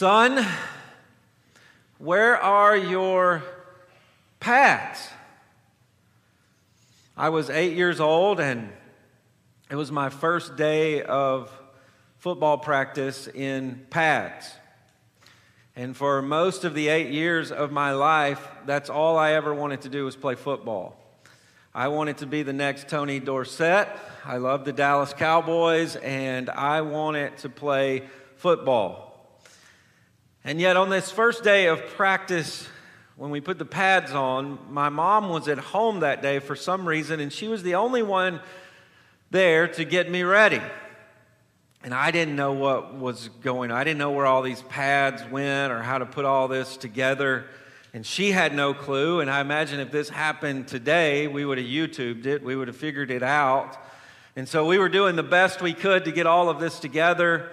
Son, where are your pads? I was eight years old, and it was my first day of football practice in pads. And for most of the eight years of my life, that's all I ever wanted to do was play football. I wanted to be the next Tony Dorsett. I love the Dallas Cowboys, and I wanted to play football. And yet, on this first day of practice, when we put the pads on, my mom was at home that day for some reason, and she was the only one there to get me ready. And I didn't know what was going on. I didn't know where all these pads went or how to put all this together. And she had no clue. And I imagine if this happened today, we would have YouTubed it, we would have figured it out. And so we were doing the best we could to get all of this together.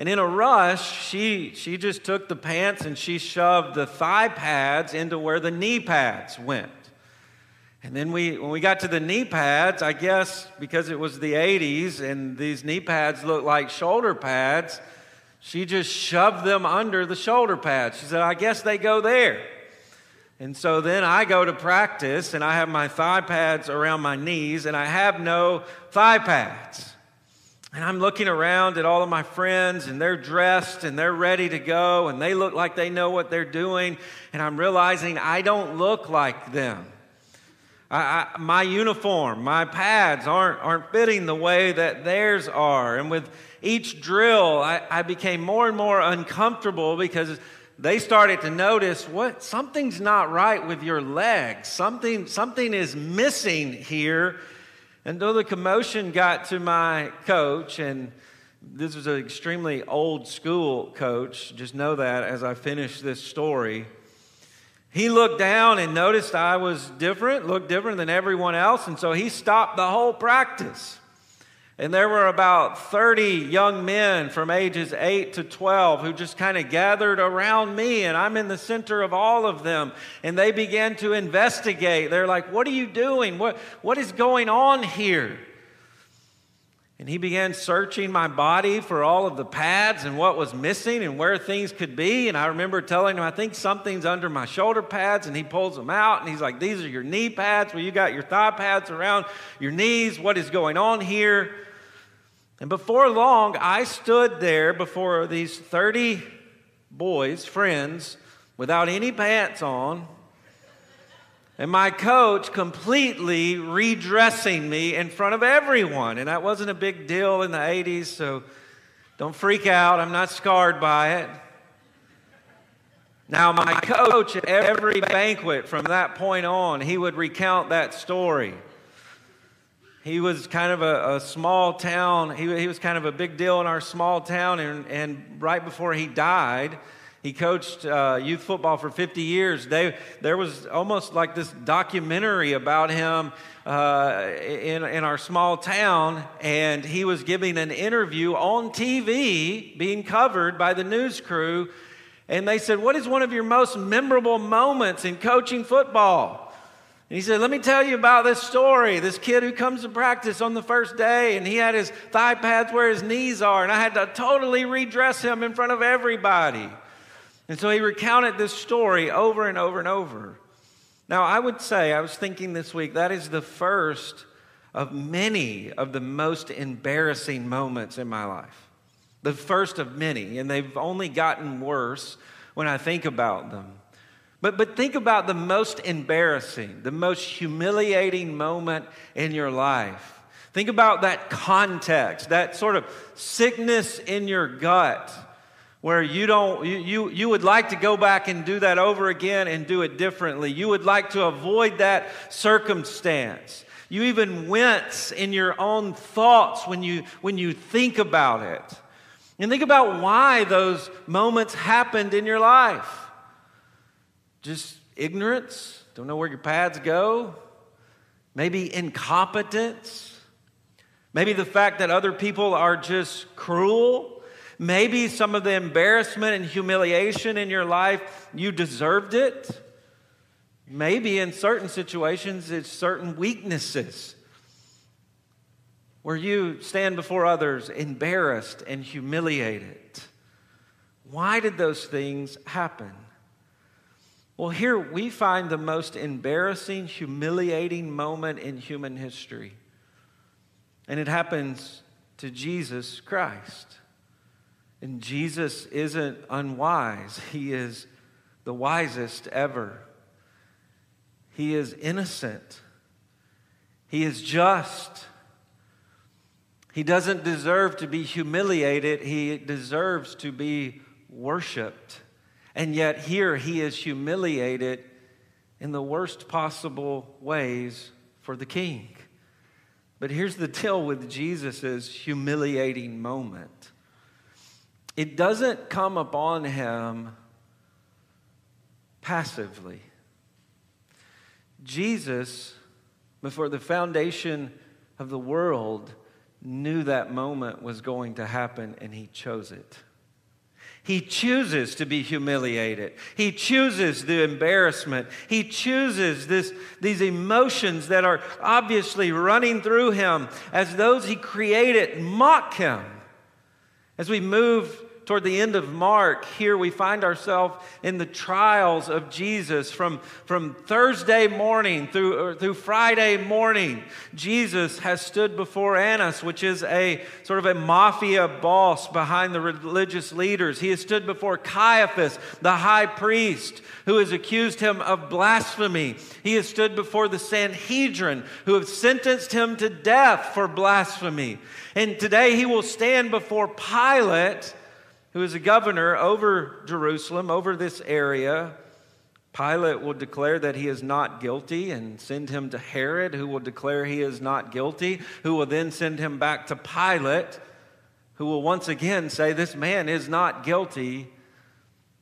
And in a rush, she, she just took the pants and she shoved the thigh pads into where the knee pads went. And then we, when we got to the knee pads, I guess because it was the 80s and these knee pads looked like shoulder pads, she just shoved them under the shoulder pads. She said, I guess they go there. And so then I go to practice and I have my thigh pads around my knees and I have no thigh pads. And I'm looking around at all of my friends, and they're dressed and they're ready to go, and they look like they know what they're doing. And I'm realizing I don't look like them. I, I, my uniform, my pads aren't, aren't fitting the way that theirs are. And with each drill, I, I became more and more uncomfortable because they started to notice what something's not right with your legs. Something, something is missing here and though the commotion got to my coach, and this was an extremely old school coach, just know that as I finish this story. He looked down and noticed I was different, looked different than everyone else, and so he stopped the whole practice. And there were about 30 young men from ages 8 to 12 who just kind of gathered around me, and I'm in the center of all of them. And they began to investigate. They're like, What are you doing? What, what is going on here? And he began searching my body for all of the pads and what was missing and where things could be. And I remember telling him, I think something's under my shoulder pads. And he pulls them out and he's like, These are your knee pads. Well, you got your thigh pads around your knees. What is going on here? And before long, I stood there before these 30 boys, friends, without any pants on, and my coach completely redressing me in front of everyone. And that wasn't a big deal in the 80s, so don't freak out. I'm not scarred by it. Now, my coach at every banquet from that point on, he would recount that story. He was kind of a, a small town, he, he, was kind of a big deal in our small town. And, and right before he died, he coached uh, youth football for 50 years. They, there was almost like this documentary about him uh, in, in our small town, and he was giving an interview on TV being covered by the news crew. And they said, What is one of your most memorable moments in coaching football? And he said, Let me tell you about this story. This kid who comes to practice on the first day, and he had his thigh pads where his knees are, and I had to totally redress him in front of everybody. And so he recounted this story over and over and over. Now, I would say, I was thinking this week, that is the first of many of the most embarrassing moments in my life. The first of many, and they've only gotten worse when I think about them. But, but think about the most embarrassing, the most humiliating moment in your life. Think about that context, that sort of sickness in your gut where you don't you, you, you would like to go back and do that over again and do it differently. You would like to avoid that circumstance. You even wince in your own thoughts when you when you think about it. And think about why those moments happened in your life. Just ignorance, don't know where your pads go. Maybe incompetence. Maybe the fact that other people are just cruel. Maybe some of the embarrassment and humiliation in your life, you deserved it. Maybe in certain situations, it's certain weaknesses where you stand before others embarrassed and humiliated. Why did those things happen? Well, here we find the most embarrassing, humiliating moment in human history. And it happens to Jesus Christ. And Jesus isn't unwise, he is the wisest ever. He is innocent, he is just. He doesn't deserve to be humiliated, he deserves to be worshiped. And yet, here he is humiliated in the worst possible ways for the king. But here's the deal with Jesus' humiliating moment it doesn't come upon him passively. Jesus, before the foundation of the world, knew that moment was going to happen and he chose it. He chooses to be humiliated. He chooses the embarrassment. He chooses this, these emotions that are obviously running through him as those he created mock him. As we move toward the end of Mark, here we find ourselves in the trials of Jesus from, from Thursday morning through, through Friday morning. Jesus has stood before Annas, which is a sort of a mafia boss behind the religious leaders. He has stood before Caiaphas, the high priest, who has accused him of blasphemy. He has stood before the Sanhedrin, who have sentenced him to death for blasphemy. And today he will stand before Pilate who is a governor over Jerusalem, over this area. Pilate will declare that he is not guilty and send him to Herod, who will declare he is not guilty, who will then send him back to Pilate, who will once again say, This man is not guilty.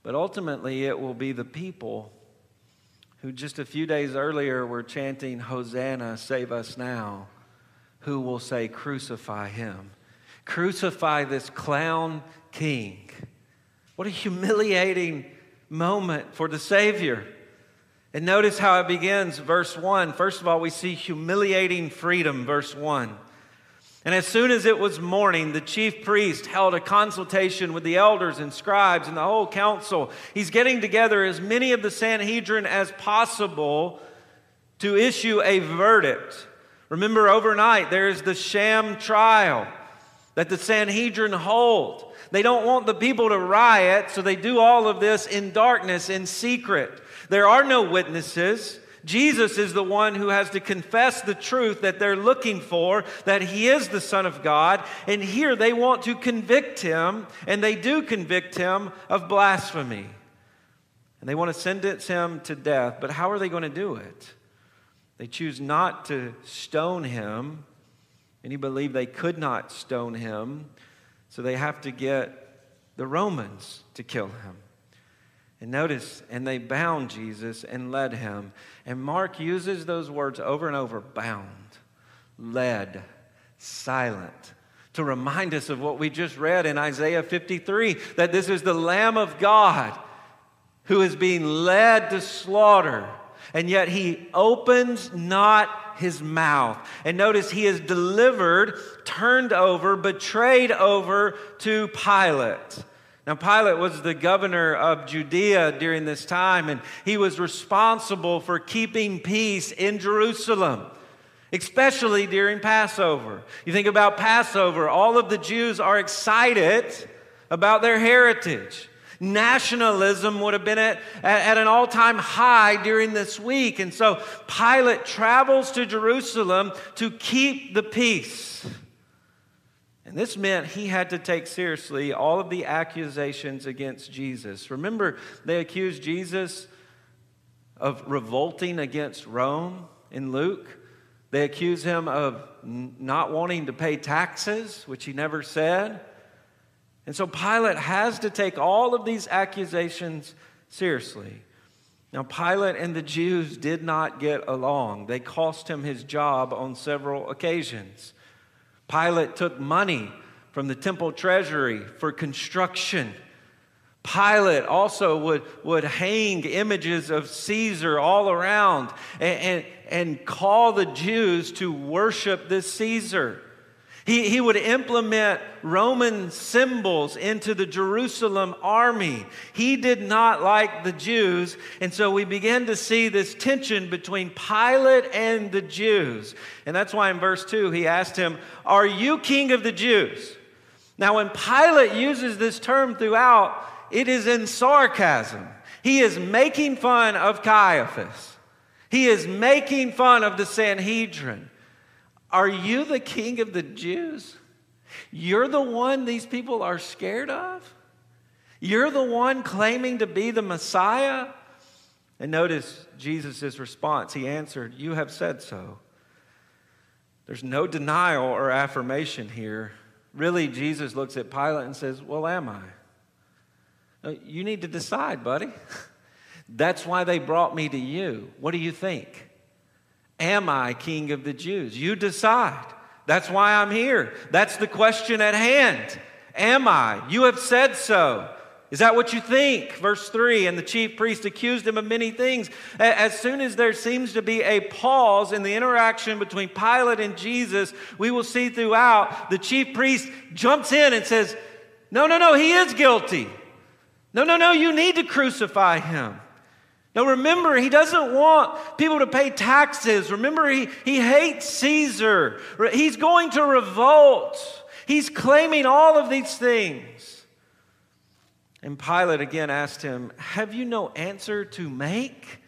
But ultimately, it will be the people who just a few days earlier were chanting, Hosanna, save us now, who will say, Crucify him. Crucify this clown king. What a humiliating moment for the Savior. And notice how it begins, verse 1. First of all, we see humiliating freedom, verse 1. And as soon as it was morning, the chief priest held a consultation with the elders and scribes and the whole council. He's getting together as many of the Sanhedrin as possible to issue a verdict. Remember, overnight there is the sham trial that the Sanhedrin hold. They don't want the people to riot, so they do all of this in darkness, in secret. There are no witnesses. Jesus is the one who has to confess the truth that they're looking for, that he is the Son of God. And here they want to convict him, and they do convict him of blasphemy. And they want to sentence him to death. But how are they going to do it? They choose not to stone him. And he believed they could not stone him. So they have to get the Romans to kill him. And notice, and they bound Jesus and led him. And Mark uses those words over and over bound, led, silent, to remind us of what we just read in Isaiah 53 that this is the Lamb of God who is being led to slaughter. And yet he opens not his mouth. And notice he is delivered, turned over, betrayed over to Pilate. Now, Pilate was the governor of Judea during this time, and he was responsible for keeping peace in Jerusalem, especially during Passover. You think about Passover, all of the Jews are excited about their heritage. Nationalism would have been at, at an all time high during this week. And so Pilate travels to Jerusalem to keep the peace. And this meant he had to take seriously all of the accusations against Jesus. Remember, they accused Jesus of revolting against Rome in Luke. They accuse him of not wanting to pay taxes, which he never said. And so Pilate has to take all of these accusations seriously. Now, Pilate and the Jews did not get along. They cost him his job on several occasions. Pilate took money from the temple treasury for construction. Pilate also would, would hang images of Caesar all around and, and, and call the Jews to worship this Caesar. He, he would implement Roman symbols into the Jerusalem army. He did not like the Jews, and so we begin to see this tension between Pilate and the Jews. And that's why in verse 2 he asked him, Are you king of the Jews? Now, when Pilate uses this term throughout, it is in sarcasm. He is making fun of Caiaphas. He is making fun of the Sanhedrin. Are you the king of the Jews? You're the one these people are scared of? You're the one claiming to be the Messiah? And notice Jesus' response. He answered, You have said so. There's no denial or affirmation here. Really, Jesus looks at Pilate and says, Well, am I? Uh, you need to decide, buddy. That's why they brought me to you. What do you think? Am I king of the Jews? You decide. That's why I'm here. That's the question at hand. Am I? You have said so. Is that what you think? Verse 3 And the chief priest accused him of many things. As soon as there seems to be a pause in the interaction between Pilate and Jesus, we will see throughout the chief priest jumps in and says, No, no, no, he is guilty. No, no, no, you need to crucify him. Now remember, he doesn't want people to pay taxes. Remember, he, he hates Caesar. He's going to revolt. He's claiming all of these things. And Pilate again asked him, Have you no answer to make?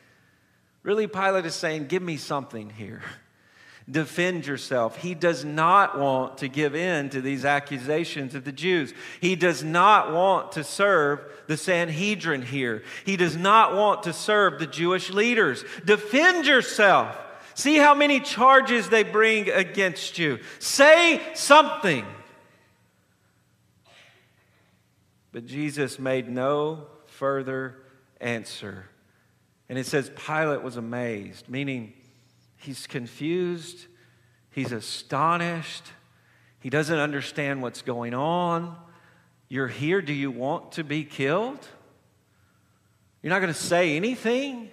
Really, Pilate is saying, Give me something here defend yourself. He does not want to give in to these accusations of the Jews. He does not want to serve the Sanhedrin here. He does not want to serve the Jewish leaders. Defend yourself. See how many charges they bring against you. Say something. But Jesus made no further answer. And it says Pilate was amazed, meaning He's confused. He's astonished. He doesn't understand what's going on. You're here. Do you want to be killed? You're not going to say anything?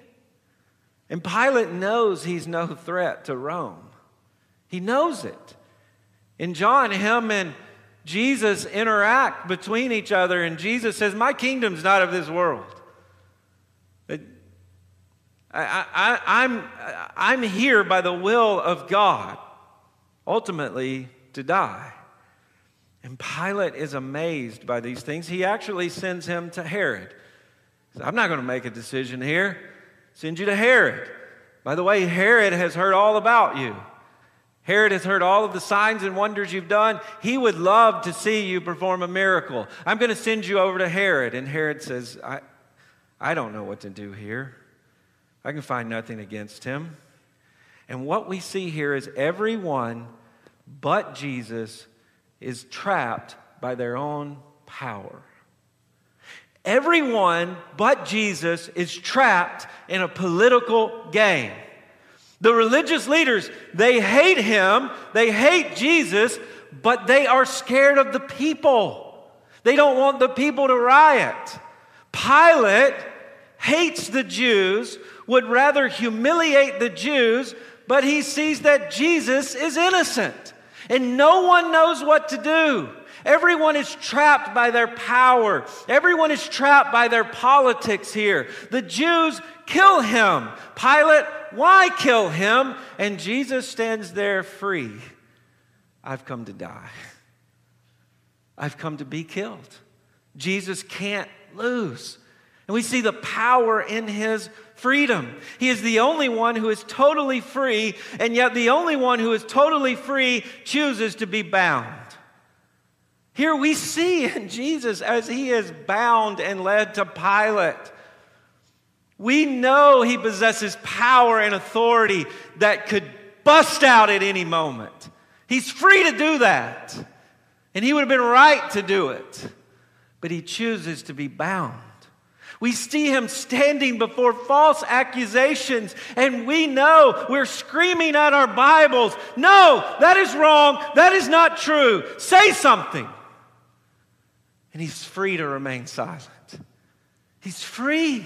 And Pilate knows he's no threat to Rome. He knows it. In John, him and Jesus interact between each other, and Jesus says, My kingdom's not of this world. I, am I'm, I'm here by the will of God, ultimately to die. And Pilate is amazed by these things. He actually sends him to Herod. Says, I'm not going to make a decision here. Send you to Herod. By the way, Herod has heard all about you. Herod has heard all of the signs and wonders you've done. He would love to see you perform a miracle. I'm going to send you over to Herod. And Herod says, I, I don't know what to do here. I can find nothing against him. And what we see here is everyone but Jesus is trapped by their own power. Everyone but Jesus is trapped in a political game. The religious leaders, they hate him, they hate Jesus, but they are scared of the people. They don't want the people to riot. Pilate hates the Jews, would rather humiliate the Jews, but he sees that Jesus is innocent. And no one knows what to do. Everyone is trapped by their power. Everyone is trapped by their politics here. The Jews kill him. Pilate, why kill him? And Jesus stands there free. I've come to die. I've come to be killed. Jesus can't lose. And we see the power in his freedom. He is the only one who is totally free, and yet the only one who is totally free chooses to be bound. Here we see in Jesus as he is bound and led to Pilate. We know he possesses power and authority that could bust out at any moment. He's free to do that. And he would have been right to do it. But he chooses to be bound. We see him standing before false accusations, and we know we're screaming at our Bibles, No, that is wrong. That is not true. Say something. And he's free to remain silent. He's free.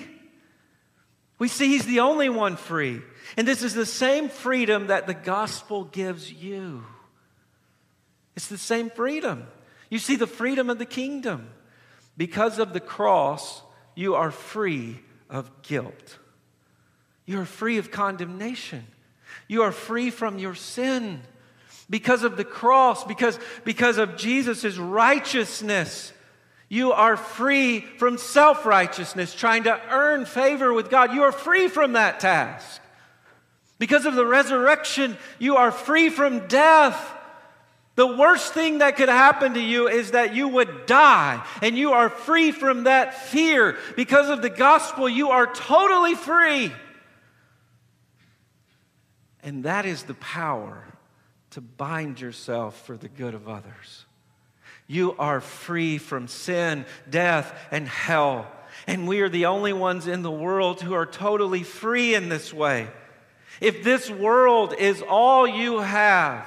We see he's the only one free. And this is the same freedom that the gospel gives you. It's the same freedom. You see the freedom of the kingdom. Because of the cross, you are free of guilt. You are free of condemnation. You are free from your sin. Because of the cross, because, because of Jesus' righteousness, you are free from self righteousness, trying to earn favor with God. You are free from that task. Because of the resurrection, you are free from death. The worst thing that could happen to you is that you would die, and you are free from that fear. Because of the gospel, you are totally free. And that is the power to bind yourself for the good of others. You are free from sin, death, and hell. And we are the only ones in the world who are totally free in this way. If this world is all you have,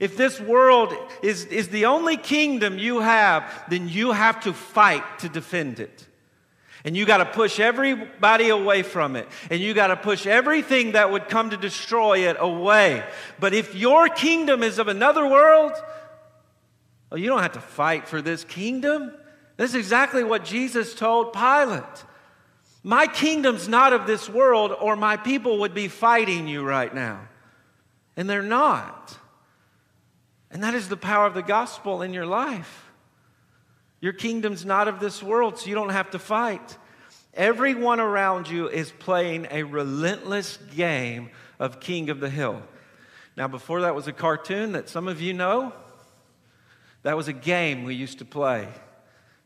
if this world is, is the only kingdom you have, then you have to fight to defend it. And you got to push everybody away from it. And you got to push everything that would come to destroy it away. But if your kingdom is of another world, Oh, you don't have to fight for this kingdom. This is exactly what Jesus told Pilate. My kingdom's not of this world, or my people would be fighting you right now. And they're not. And that is the power of the gospel in your life. Your kingdom's not of this world, so you don't have to fight. Everyone around you is playing a relentless game of King of the Hill. Now, before that was a cartoon that some of you know. That was a game we used to play.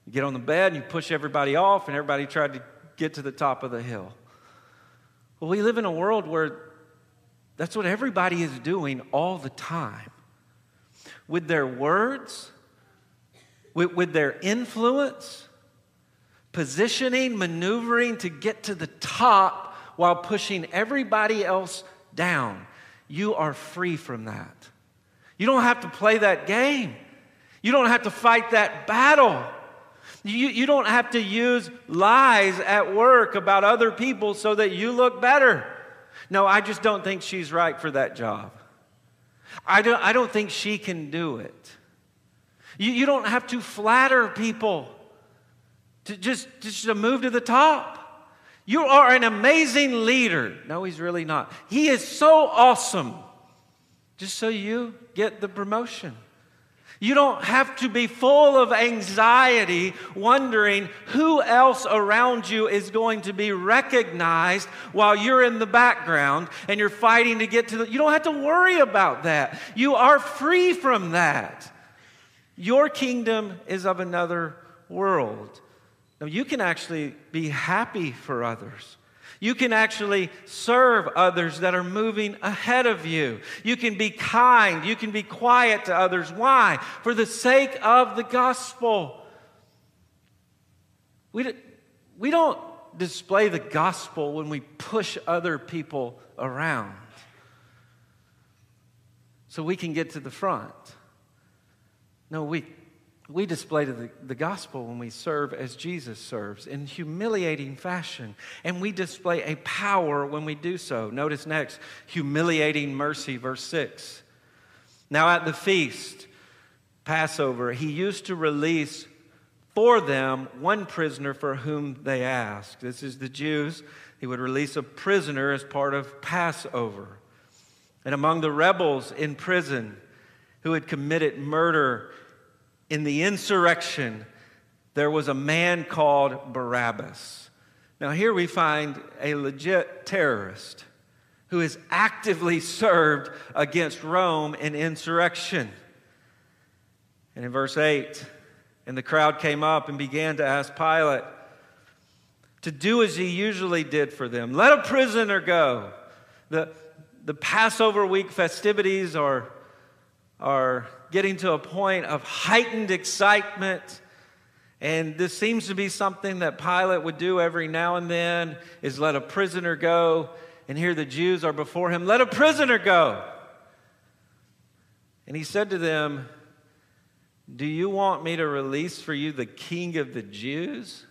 You get on the bed and you push everybody off, and everybody tried to get to the top of the hill. Well, we live in a world where that's what everybody is doing all the time. With their words, with, with their influence, positioning, maneuvering to get to the top while pushing everybody else down. You are free from that. You don't have to play that game. You don't have to fight that battle. You, you don't have to use lies at work about other people so that you look better. No, I just don't think she's right for that job. I don't, I don't think she can do it. You, you don't have to flatter people to just, just to move to the top. You are an amazing leader. No, he's really not. He is so awesome. Just so you get the promotion. You don't have to be full of anxiety, wondering who else around you is going to be recognized while you're in the background and you're fighting to get to the. You don't have to worry about that. You are free from that. Your kingdom is of another world. Now, you can actually be happy for others. You can actually serve others that are moving ahead of you. You can be kind. You can be quiet to others. Why? For the sake of the gospel. We, we don't display the gospel when we push other people around so we can get to the front. No, we we display the, the gospel when we serve as Jesus serves in humiliating fashion. And we display a power when we do so. Notice next, humiliating mercy, verse 6. Now at the feast, Passover, he used to release for them one prisoner for whom they asked. This is the Jews. He would release a prisoner as part of Passover. And among the rebels in prison who had committed murder in the insurrection, there was a man called Barabbas. Now, here we find a legit terrorist who has actively served against Rome in insurrection. And in verse 8, and the crowd came up and began to ask Pilate to do as he usually did for them let a prisoner go. The, the Passover week festivities are, are getting to a point of heightened excitement. And this seems to be something that Pilate would do every now and then is let a prisoner go. And here the Jews are before him, let a prisoner go. And he said to them, Do you want me to release for you the king of the Jews?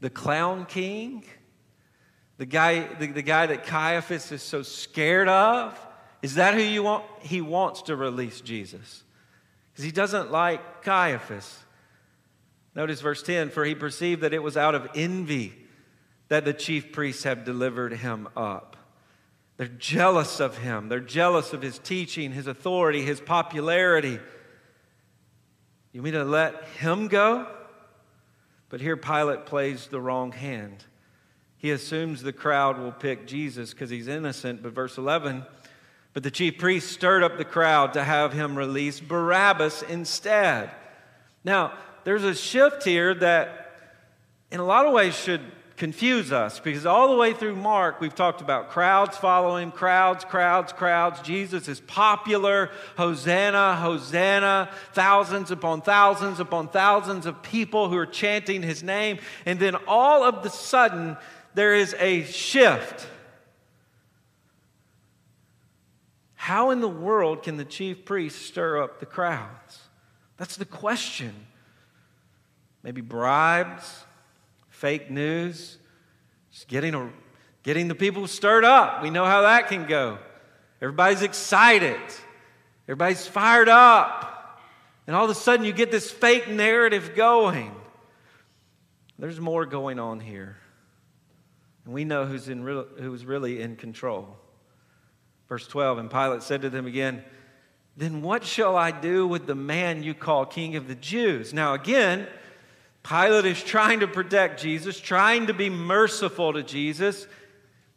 The clown king? The guy, the, the guy that Caiaphas is so scared of? Is that who you want? He wants to release Jesus. Because he doesn't like Caiaphas. Notice verse 10 For he perceived that it was out of envy that the chief priests have delivered him up. They're jealous of him. They're jealous of his teaching, his authority, his popularity. You mean to let him go? But here Pilate plays the wrong hand. He assumes the crowd will pick Jesus because he's innocent. But verse 11, but the chief priests stirred up the crowd to have him release Barabbas instead. Now, there's a shift here that, in a lot of ways, should confuse us because all the way through Mark, we've talked about crowds following, crowds, crowds, crowds. Jesus is popular. Hosanna, Hosanna. Thousands upon thousands upon thousands of people who are chanting his name. And then all of the sudden, there is a shift. How in the world can the chief priest stir up the crowds? That's the question. Maybe bribes, fake news, just getting, a, getting the people stirred up. We know how that can go. Everybody's excited, everybody's fired up. And all of a sudden, you get this fake narrative going. There's more going on here. And we know who's, in real, who's really in control. Verse 12 And Pilate said to them again, Then what shall I do with the man you call king of the Jews? Now, again, Pilate is trying to protect Jesus, trying to be merciful to Jesus.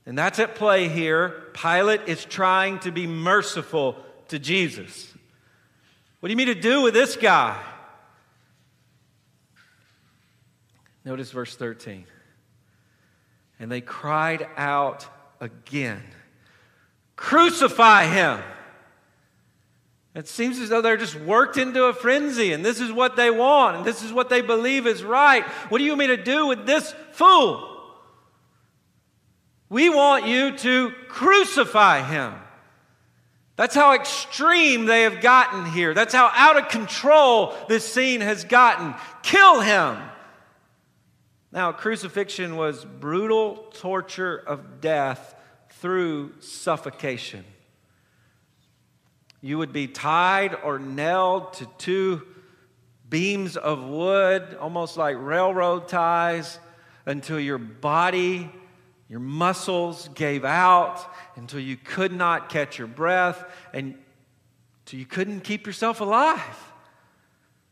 And that's at play here. Pilate is trying to be merciful to Jesus. What do you mean to do with this guy? Notice verse 13. And they cried out again, Crucify him! It seems as though they're just worked into a frenzy, and this is what they want, and this is what they believe is right. What do you mean to do with this fool? We want you to crucify him. That's how extreme they have gotten here. That's how out of control this scene has gotten. Kill him. Now, crucifixion was brutal torture of death through suffocation. You would be tied or nailed to two beams of wood, almost like railroad ties, until your body, your muscles gave out, until you could not catch your breath, and until you couldn't keep yourself alive.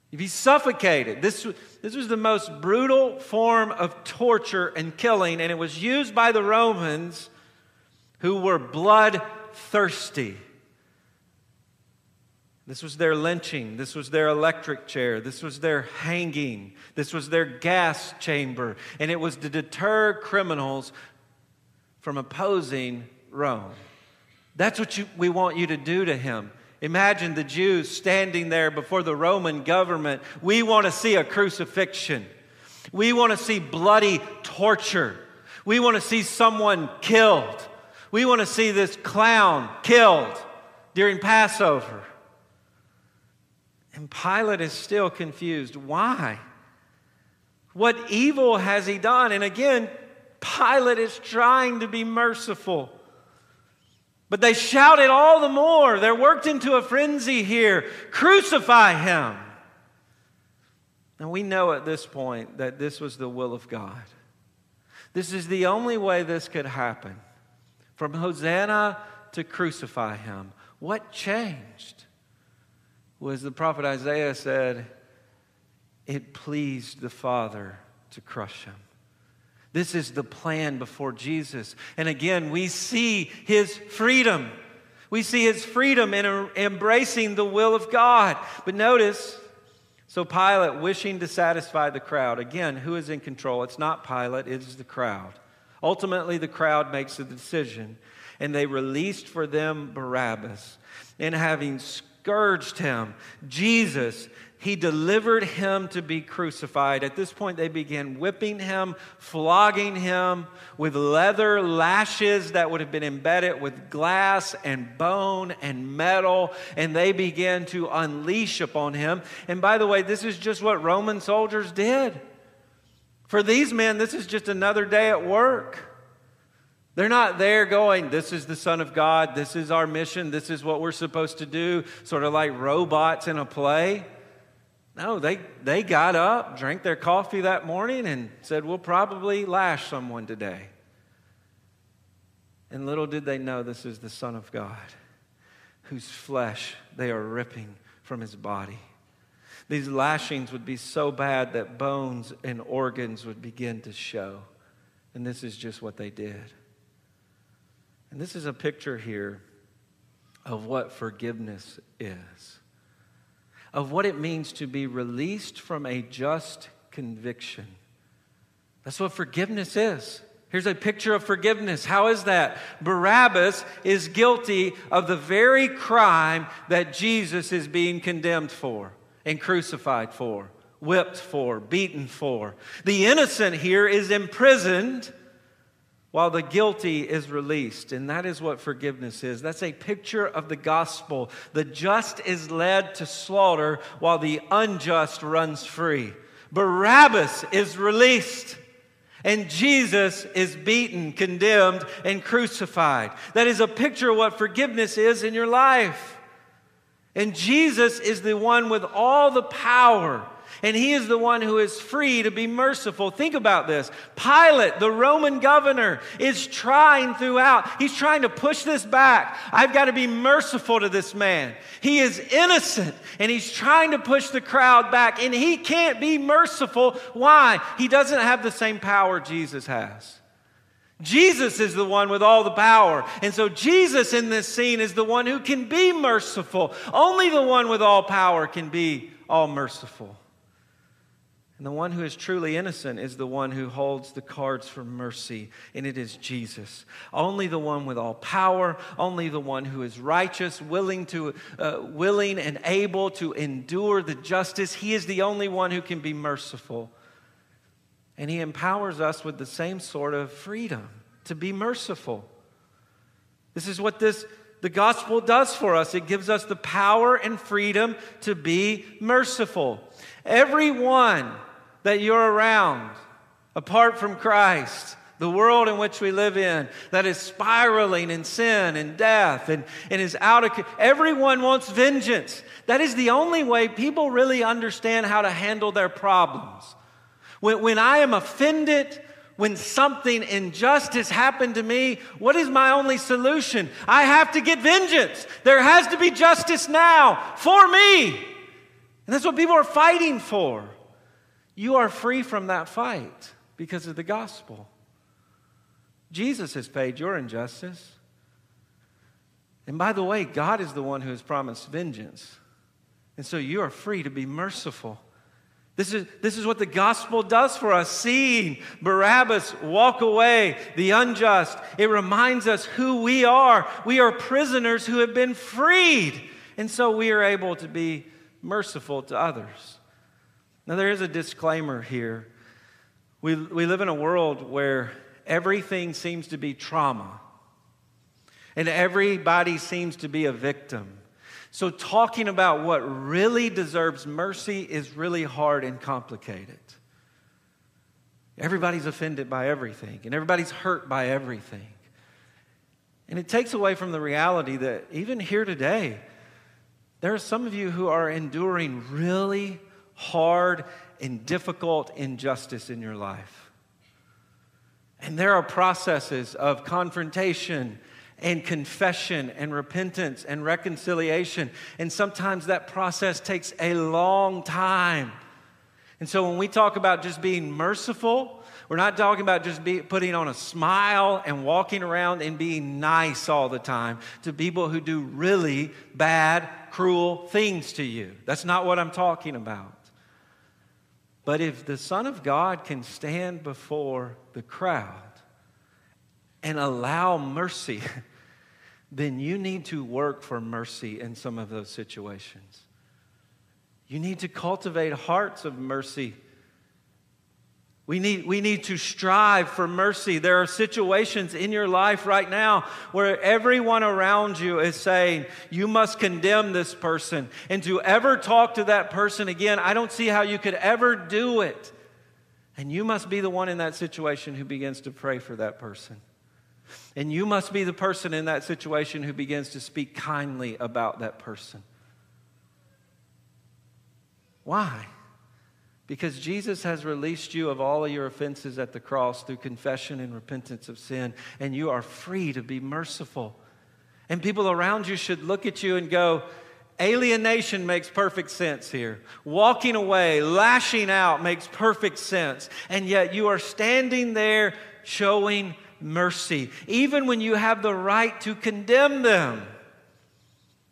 You'd be suffocated. This, this was the most brutal form of torture and killing, and it was used by the Romans who were bloodthirsty. This was their lynching. This was their electric chair. This was their hanging. This was their gas chamber. And it was to deter criminals from opposing Rome. That's what you, we want you to do to him. Imagine the Jews standing there before the Roman government. We want to see a crucifixion. We want to see bloody torture. We want to see someone killed. We want to see this clown killed during Passover. And Pilate is still confused. Why? What evil has he done? And again, Pilate is trying to be merciful. But they shout it all the more. They're worked into a frenzy here. Crucify him. And we know at this point that this was the will of God. This is the only way this could happen. From Hosanna to crucify him. What changed? was the prophet Isaiah said, It pleased the Father to crush him. This is the plan before Jesus. And again, we see his freedom. We see his freedom in embracing the will of God. But notice, so Pilate wishing to satisfy the crowd. Again, who is in control? It's not Pilate, it is the crowd. Ultimately, the crowd makes the decision, and they released for them Barabbas. And having scourged him. Jesus, he delivered him to be crucified. At this point, they began whipping him, flogging him with leather lashes that would have been embedded with glass and bone and metal, and they began to unleash upon him. And by the way, this is just what Roman soldiers did. For these men, this is just another day at work. They're not there going, This is the Son of God, this is our mission, this is what we're supposed to do, sort of like robots in a play. No, they, they got up, drank their coffee that morning, and said, We'll probably lash someone today. And little did they know this is the Son of God, whose flesh they are ripping from his body. These lashings would be so bad that bones and organs would begin to show. And this is just what they did. And this is a picture here of what forgiveness is, of what it means to be released from a just conviction. That's what forgiveness is. Here's a picture of forgiveness. How is that? Barabbas is guilty of the very crime that Jesus is being condemned for and crucified for, whipped for, beaten for. The innocent here is imprisoned while the guilty is released. And that is what forgiveness is. That's a picture of the gospel. The just is led to slaughter while the unjust runs free. Barabbas is released. And Jesus is beaten, condemned, and crucified. That is a picture of what forgiveness is in your life. And Jesus is the one with all the power and he is the one who is free to be merciful. Think about this. Pilate, the Roman governor, is trying throughout, he's trying to push this back. I've got to be merciful to this man. He is innocent, and he's trying to push the crowd back, and he can't be merciful. Why? He doesn't have the same power Jesus has. Jesus is the one with all the power. And so, Jesus in this scene is the one who can be merciful. Only the one with all power can be all merciful. And the one who is truly innocent is the one who holds the cards for mercy, and it is Jesus. Only the one with all power, only the one who is righteous, willing to uh, willing and able to endure the justice. He is the only one who can be merciful. And he empowers us with the same sort of freedom to be merciful. This is what this the gospel does for us. It gives us the power and freedom to be merciful. Everyone that you're around apart from Christ, the world in which we live in that is spiraling in sin and death and, and is out of everyone wants vengeance that is the only way people really understand how to handle their problems when, when i am offended when something injustice happened to me what is my only solution i have to get vengeance there has to be justice now for me and that's what people are fighting for you are free from that fight because of the gospel. Jesus has paid your injustice. And by the way, God is the one who has promised vengeance. And so you are free to be merciful. This is, this is what the gospel does for us. Seeing Barabbas walk away, the unjust, it reminds us who we are. We are prisoners who have been freed. And so we are able to be merciful to others. Now, there is a disclaimer here. We, we live in a world where everything seems to be trauma, and everybody seems to be a victim. So, talking about what really deserves mercy is really hard and complicated. Everybody's offended by everything, and everybody's hurt by everything. And it takes away from the reality that even here today, there are some of you who are enduring really hard and difficult injustice in your life. And there are processes of confrontation and confession and repentance and reconciliation. And sometimes that process takes a long time. And so when we talk about just being merciful, we're not talking about just be, putting on a smile and walking around and being nice all the time to people who do really bad, cruel things to you. That's not what I'm talking about. But if the Son of God can stand before the crowd and allow mercy, then you need to work for mercy in some of those situations. You need to cultivate hearts of mercy we need, we need to strive for mercy. There are situations in your life right now where everyone around you is saying, You must condemn this person. And to ever talk to that person again, I don't see how you could ever do it. And you must be the one in that situation who begins to pray for that person. And you must be the person in that situation who begins to speak kindly about that person. Why? Because Jesus has released you of all of your offenses at the cross through confession and repentance of sin, and you are free to be merciful. And people around you should look at you and go, Alienation makes perfect sense here. Walking away, lashing out makes perfect sense. And yet you are standing there showing mercy, even when you have the right to condemn them.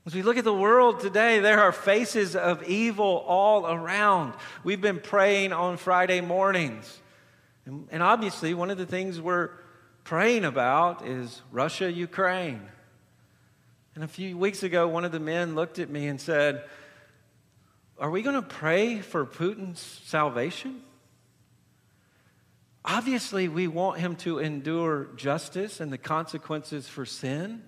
As we look at the world today, there are faces of evil all around. We've been praying on Friday mornings. And, obviously, one of the things we're praying about is Russia, Ukraine. And a few weeks ago, one of the men looked at me and said, Are we going to pray for Putin's salvation? Obviously, we want him to endure justice and the consequences for sin.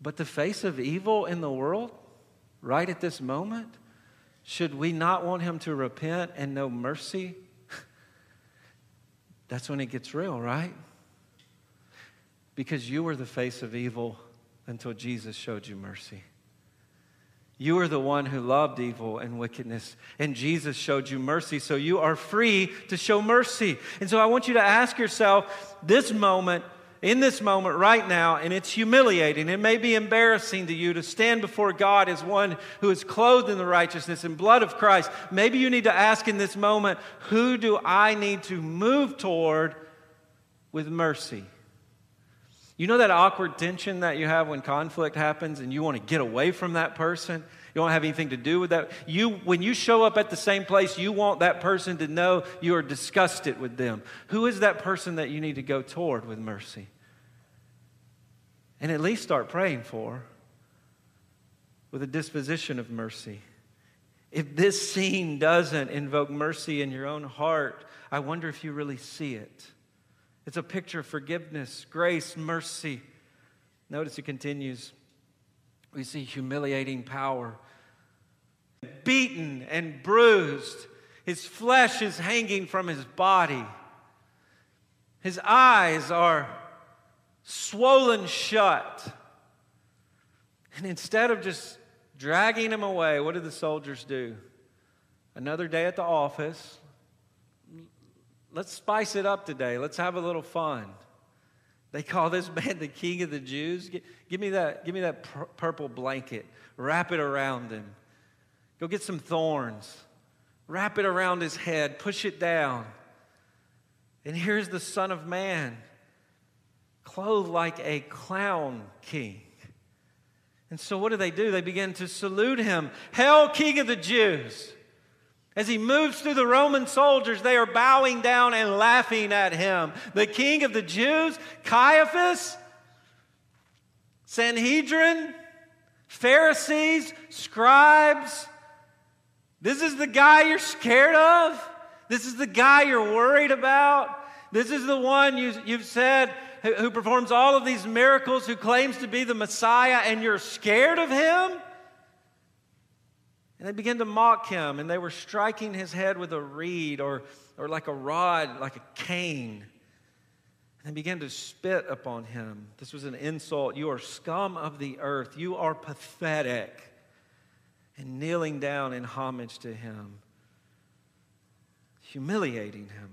But the face of evil in the world, right at this moment, should we not want him to repent and know mercy? That's when it gets real, right? Because you were the face of evil until Jesus showed you mercy. You are the one who loved evil and wickedness, and Jesus showed you mercy, so you are free to show mercy. And so I want you to ask yourself this moment in this moment right now, and it's humiliating. It may be embarrassing to you to stand before God as one who is clothed in the righteousness and blood of Christ. Maybe you need to ask in this moment, who do I need to move toward with mercy? You know that awkward tension that you have when conflict happens and you want to get away from that person? You don't have anything to do with that. You, when you show up at the same place, you want that person to know you are disgusted with them. Who is that person that you need to go toward with mercy? And at least start praying for with a disposition of mercy. If this scene doesn't invoke mercy in your own heart, I wonder if you really see it. It's a picture of forgiveness, grace, mercy. Notice it continues. We see humiliating power. Beaten and bruised. His flesh is hanging from his body. His eyes are swollen shut. And instead of just dragging him away, what do the soldiers do? Another day at the office, let's spice it up today. Let's have a little fun. They call this man the king of the Jews. Give, me that, give me that purple blanket. Wrap it around him. Go get some thorns. Wrap it around his head. Push it down. And here's the Son of Man, clothed like a clown king. And so, what do they do? They begin to salute him Hail, King of the Jews! As he moves through the Roman soldiers, they are bowing down and laughing at him. The king of the Jews, Caiaphas, Sanhedrin, Pharisees, scribes. This is the guy you're scared of. This is the guy you're worried about. This is the one you, have said who performs all of these miracles, who claims to be the Messiah, and you're scared of him? And they began to mock him, and they were striking his head with a reed or, or like a rod, like a cane. And they began to spit upon him. This was an insult. You are scum of the earth. You are pathetic. And kneeling down in homage to him, humiliating him.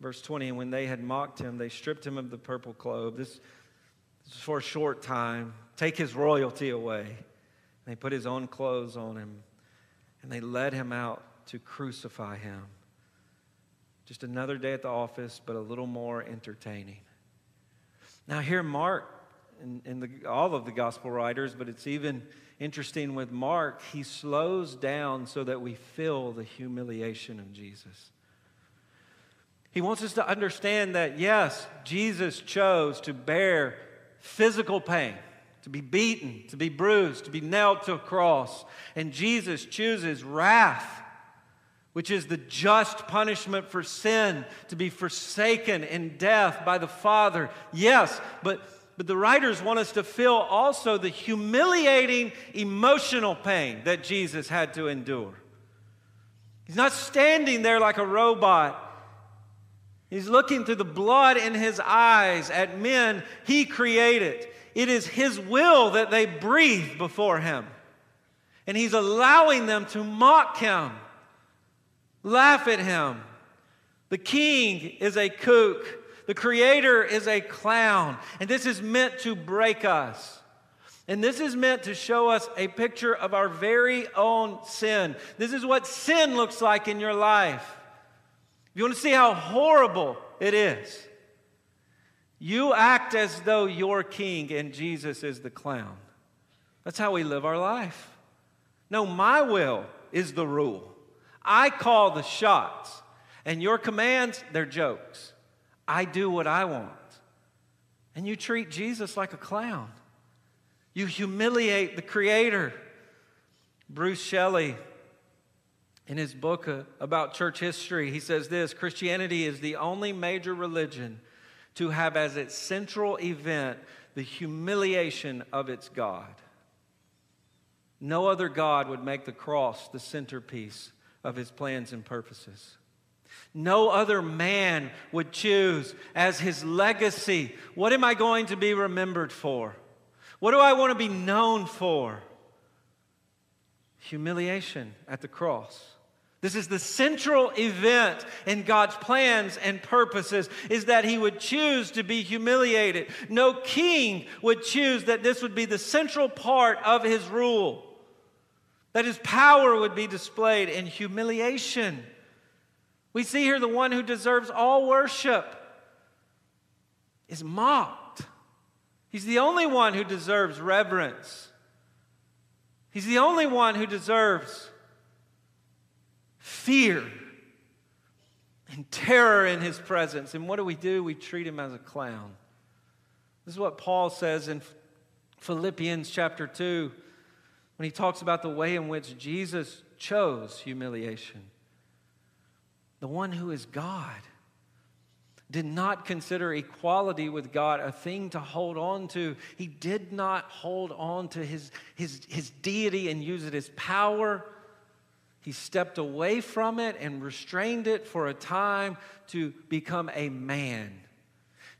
Verse 20, and when they had mocked him, they stripped him of the purple cloak. This, this is for a short time. Take his royalty away. They put his own clothes on him and they led him out to crucify him. Just another day at the office, but a little more entertaining. Now, here, Mark, and, the, all of the gospel writers, but it's even interesting with Mark, he slows down so that we feel the humiliation of Jesus. He wants us to understand that, yes, Jesus chose to bear physical pain to be beaten, to be bruised, to be nailed to a cross. And Jesus chooses wrath, which is the just punishment for sin, to be forsaken in death by the Father. Yes, but, but the writers want us to feel also the humiliating emotional pain that Jesus had to endure. He's not standing there like a robot He's looking through the blood in his eyes at men he created. It is his will that they breathe before him. And he's allowing them to mock him, laugh at him. The king is a kook, the creator is a clown. And this is meant to break us. And this is meant to show us a picture of our very own sin. This is what sin looks like in your life. If you want to see how horrible it is, you act as though you're king and Jesus is the clown. That's how we live our life. No, my will is the rule. I call the shots, and your commands, they're jokes. I do what I want. And you treat Jesus like a clown. You humiliate the Creator. Bruce Shelley, in his book uh, about church history, he says this Christianity is the only major religion to have as its central event the humiliation of its God. No other God would make the cross the centerpiece of his plans and purposes. No other man would choose as his legacy what am I going to be remembered for? What do I want to be known for? Humiliation at the cross. This is the central event in God's plans and purposes is that he would choose to be humiliated. No king would choose that this would be the central part of his rule. That his power would be displayed in humiliation. We see here the one who deserves all worship is mocked. He's the only one who deserves reverence. He's the only one who deserves fear and terror in his presence. And what do we do? We treat him as a clown. This is what Paul says in Philippians chapter 2 when he talks about the way in which Jesus chose humiliation. The one who is God did not consider equality with God a thing to hold on to. He did not hold on to his, his, his deity and use it as power. He stepped away from it and restrained it for a time to become a man,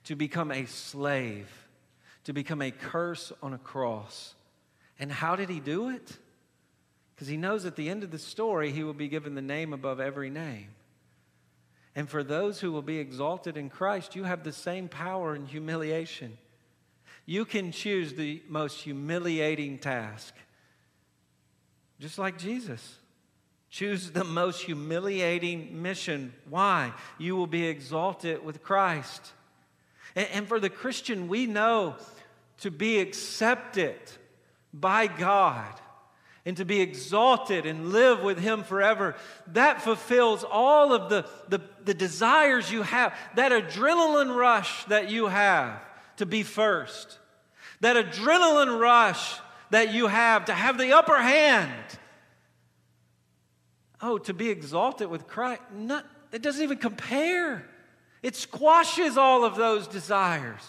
to become a slave, to become a curse on a cross. And how did he do it? Because he knows at the end of the story, he will be given the name above every name. And for those who will be exalted in Christ, you have the same power in humiliation. You can choose the most humiliating task, just like Jesus. Choose the most humiliating mission. Why? You will be exalted with Christ. And, and for the Christian, we know to be accepted by God and to be exalted and live with Him forever, that fulfills all of the, the, the, desires you have, that adrenaline rush that you have to be first, that adrenaline rush that you have to have the upper hand. Oh, to be exalted with Christ, not, it doesn't even compare. It squashes all of those desires.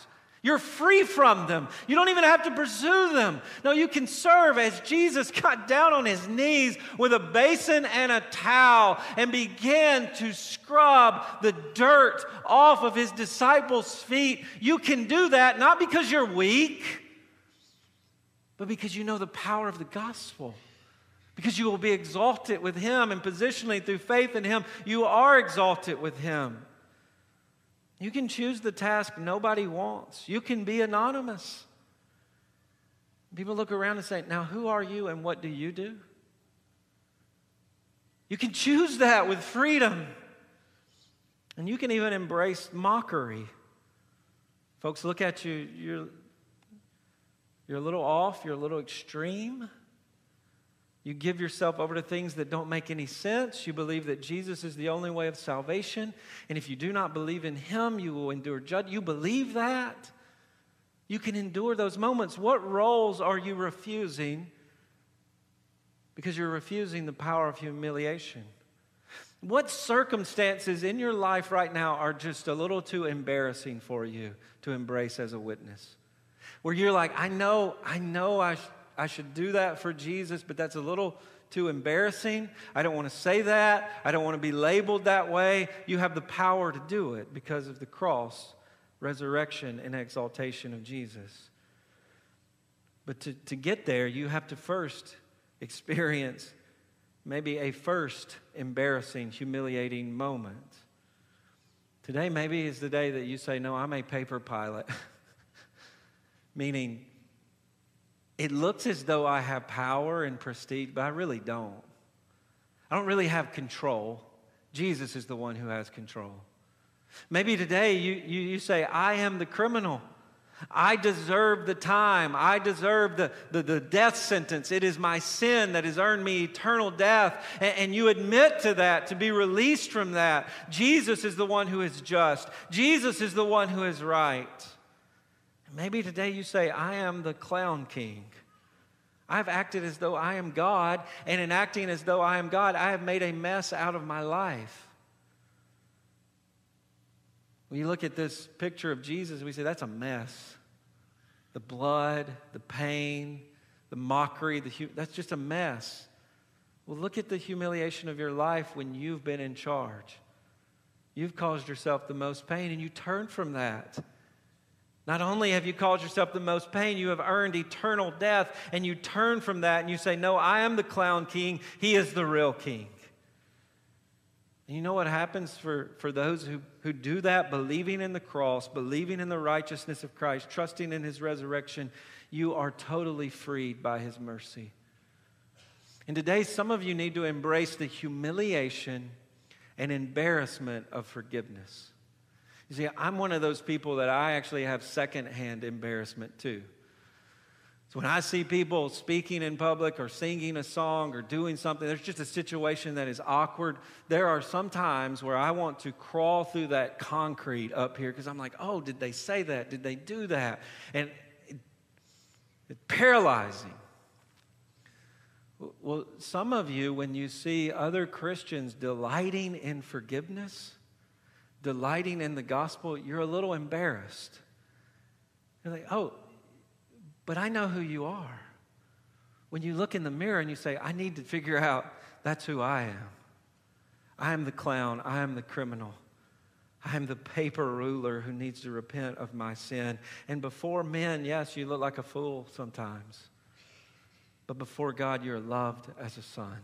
You're free from them. You don't even have to pursue them. No, you can serve as Jesus got down on his knees with a basin and a towel and began to scrub the dirt off of his disciples' feet. You can do that not because you're weak, but because you know the power of the gospel because you will be exalted with him and positionally through faith in him you are exalted with him you can choose the task nobody wants. You can be anonymous. People look around and say, Now, who are you and what do you do? You can choose that with freedom. And you can even embrace mockery. Folks look at you, you're, you're a little off, you're a little extreme. You give yourself over to things that don't make any sense. You believe that Jesus is the only way of salvation. And if you do not believe in Him, you will endure judgment. You believe that. You can endure those moments. What roles are you refusing? Because you're refusing the power of humiliation. What circumstances in your life right now are just a little too embarrassing for you to embrace as a witness? Where you're like, I know, I know I I should do that for Jesus, but that's a little too embarrassing. I don't want to say that. I don't want to be labeled that way. You have the power to do it because of the cross, resurrection, and exaltation of Jesus. But to, to get there, you have to first experience maybe a first embarrassing, humiliating moment. Today, maybe is the day that you say, No, I'm a paper Pilate. Meaning, it looks as though I have power and prestige, but I really don't. I don't really have control. Jesus is the one who has control. Maybe today you, you, you say, I am the criminal. I deserve the time. I deserve the, the, the, death sentence. It is my sin that has earned me eternal death. And, and you admit to that, to be released from that. Jesus is the one who is just, Jesus is the one who is right. Maybe today you say, I am the clown king. I've acted as though I am God, and in acting as though I am God, I have made a mess out of my life. When you look at this picture of Jesus, we say, that's a mess. The blood, the pain, the mockery, the that's just a mess. Well, look at the humiliation of your life when you've been in charge. You've caused yourself the most pain, and you turn from that. Not only have you caused yourself the most pain, you have earned eternal death, and you turn from that and you say, No, I am the clown king. He is the real king. And you know what happens for, for those who, who do that, believing in the cross, believing in the righteousness of Christ, trusting in his resurrection? You are totally freed by his mercy. And today, some of you need to embrace the humiliation and embarrassment of forgiveness. You see, I'm one of those people that I actually have secondhand embarrassment too. So when I see people speaking in public or singing a song or doing something, there's just a situation that is awkward. There are some times where I want to crawl through that concrete up here because I'm like, oh, did they say that? Did they do that? And it, it's paralyzing. Well, some of you, when you see other Christians delighting in forgiveness, delighting in the gospel, you're a little embarrassed. You're like, oh, but I know who you are. When you look in the mirror and you say, I need to figure out that's who I am. I am the clown. I am the criminal. I am the paper ruler who needs to repent of my sin. And before men, yes, you look like a fool sometimes. But before God, you're loved as a son.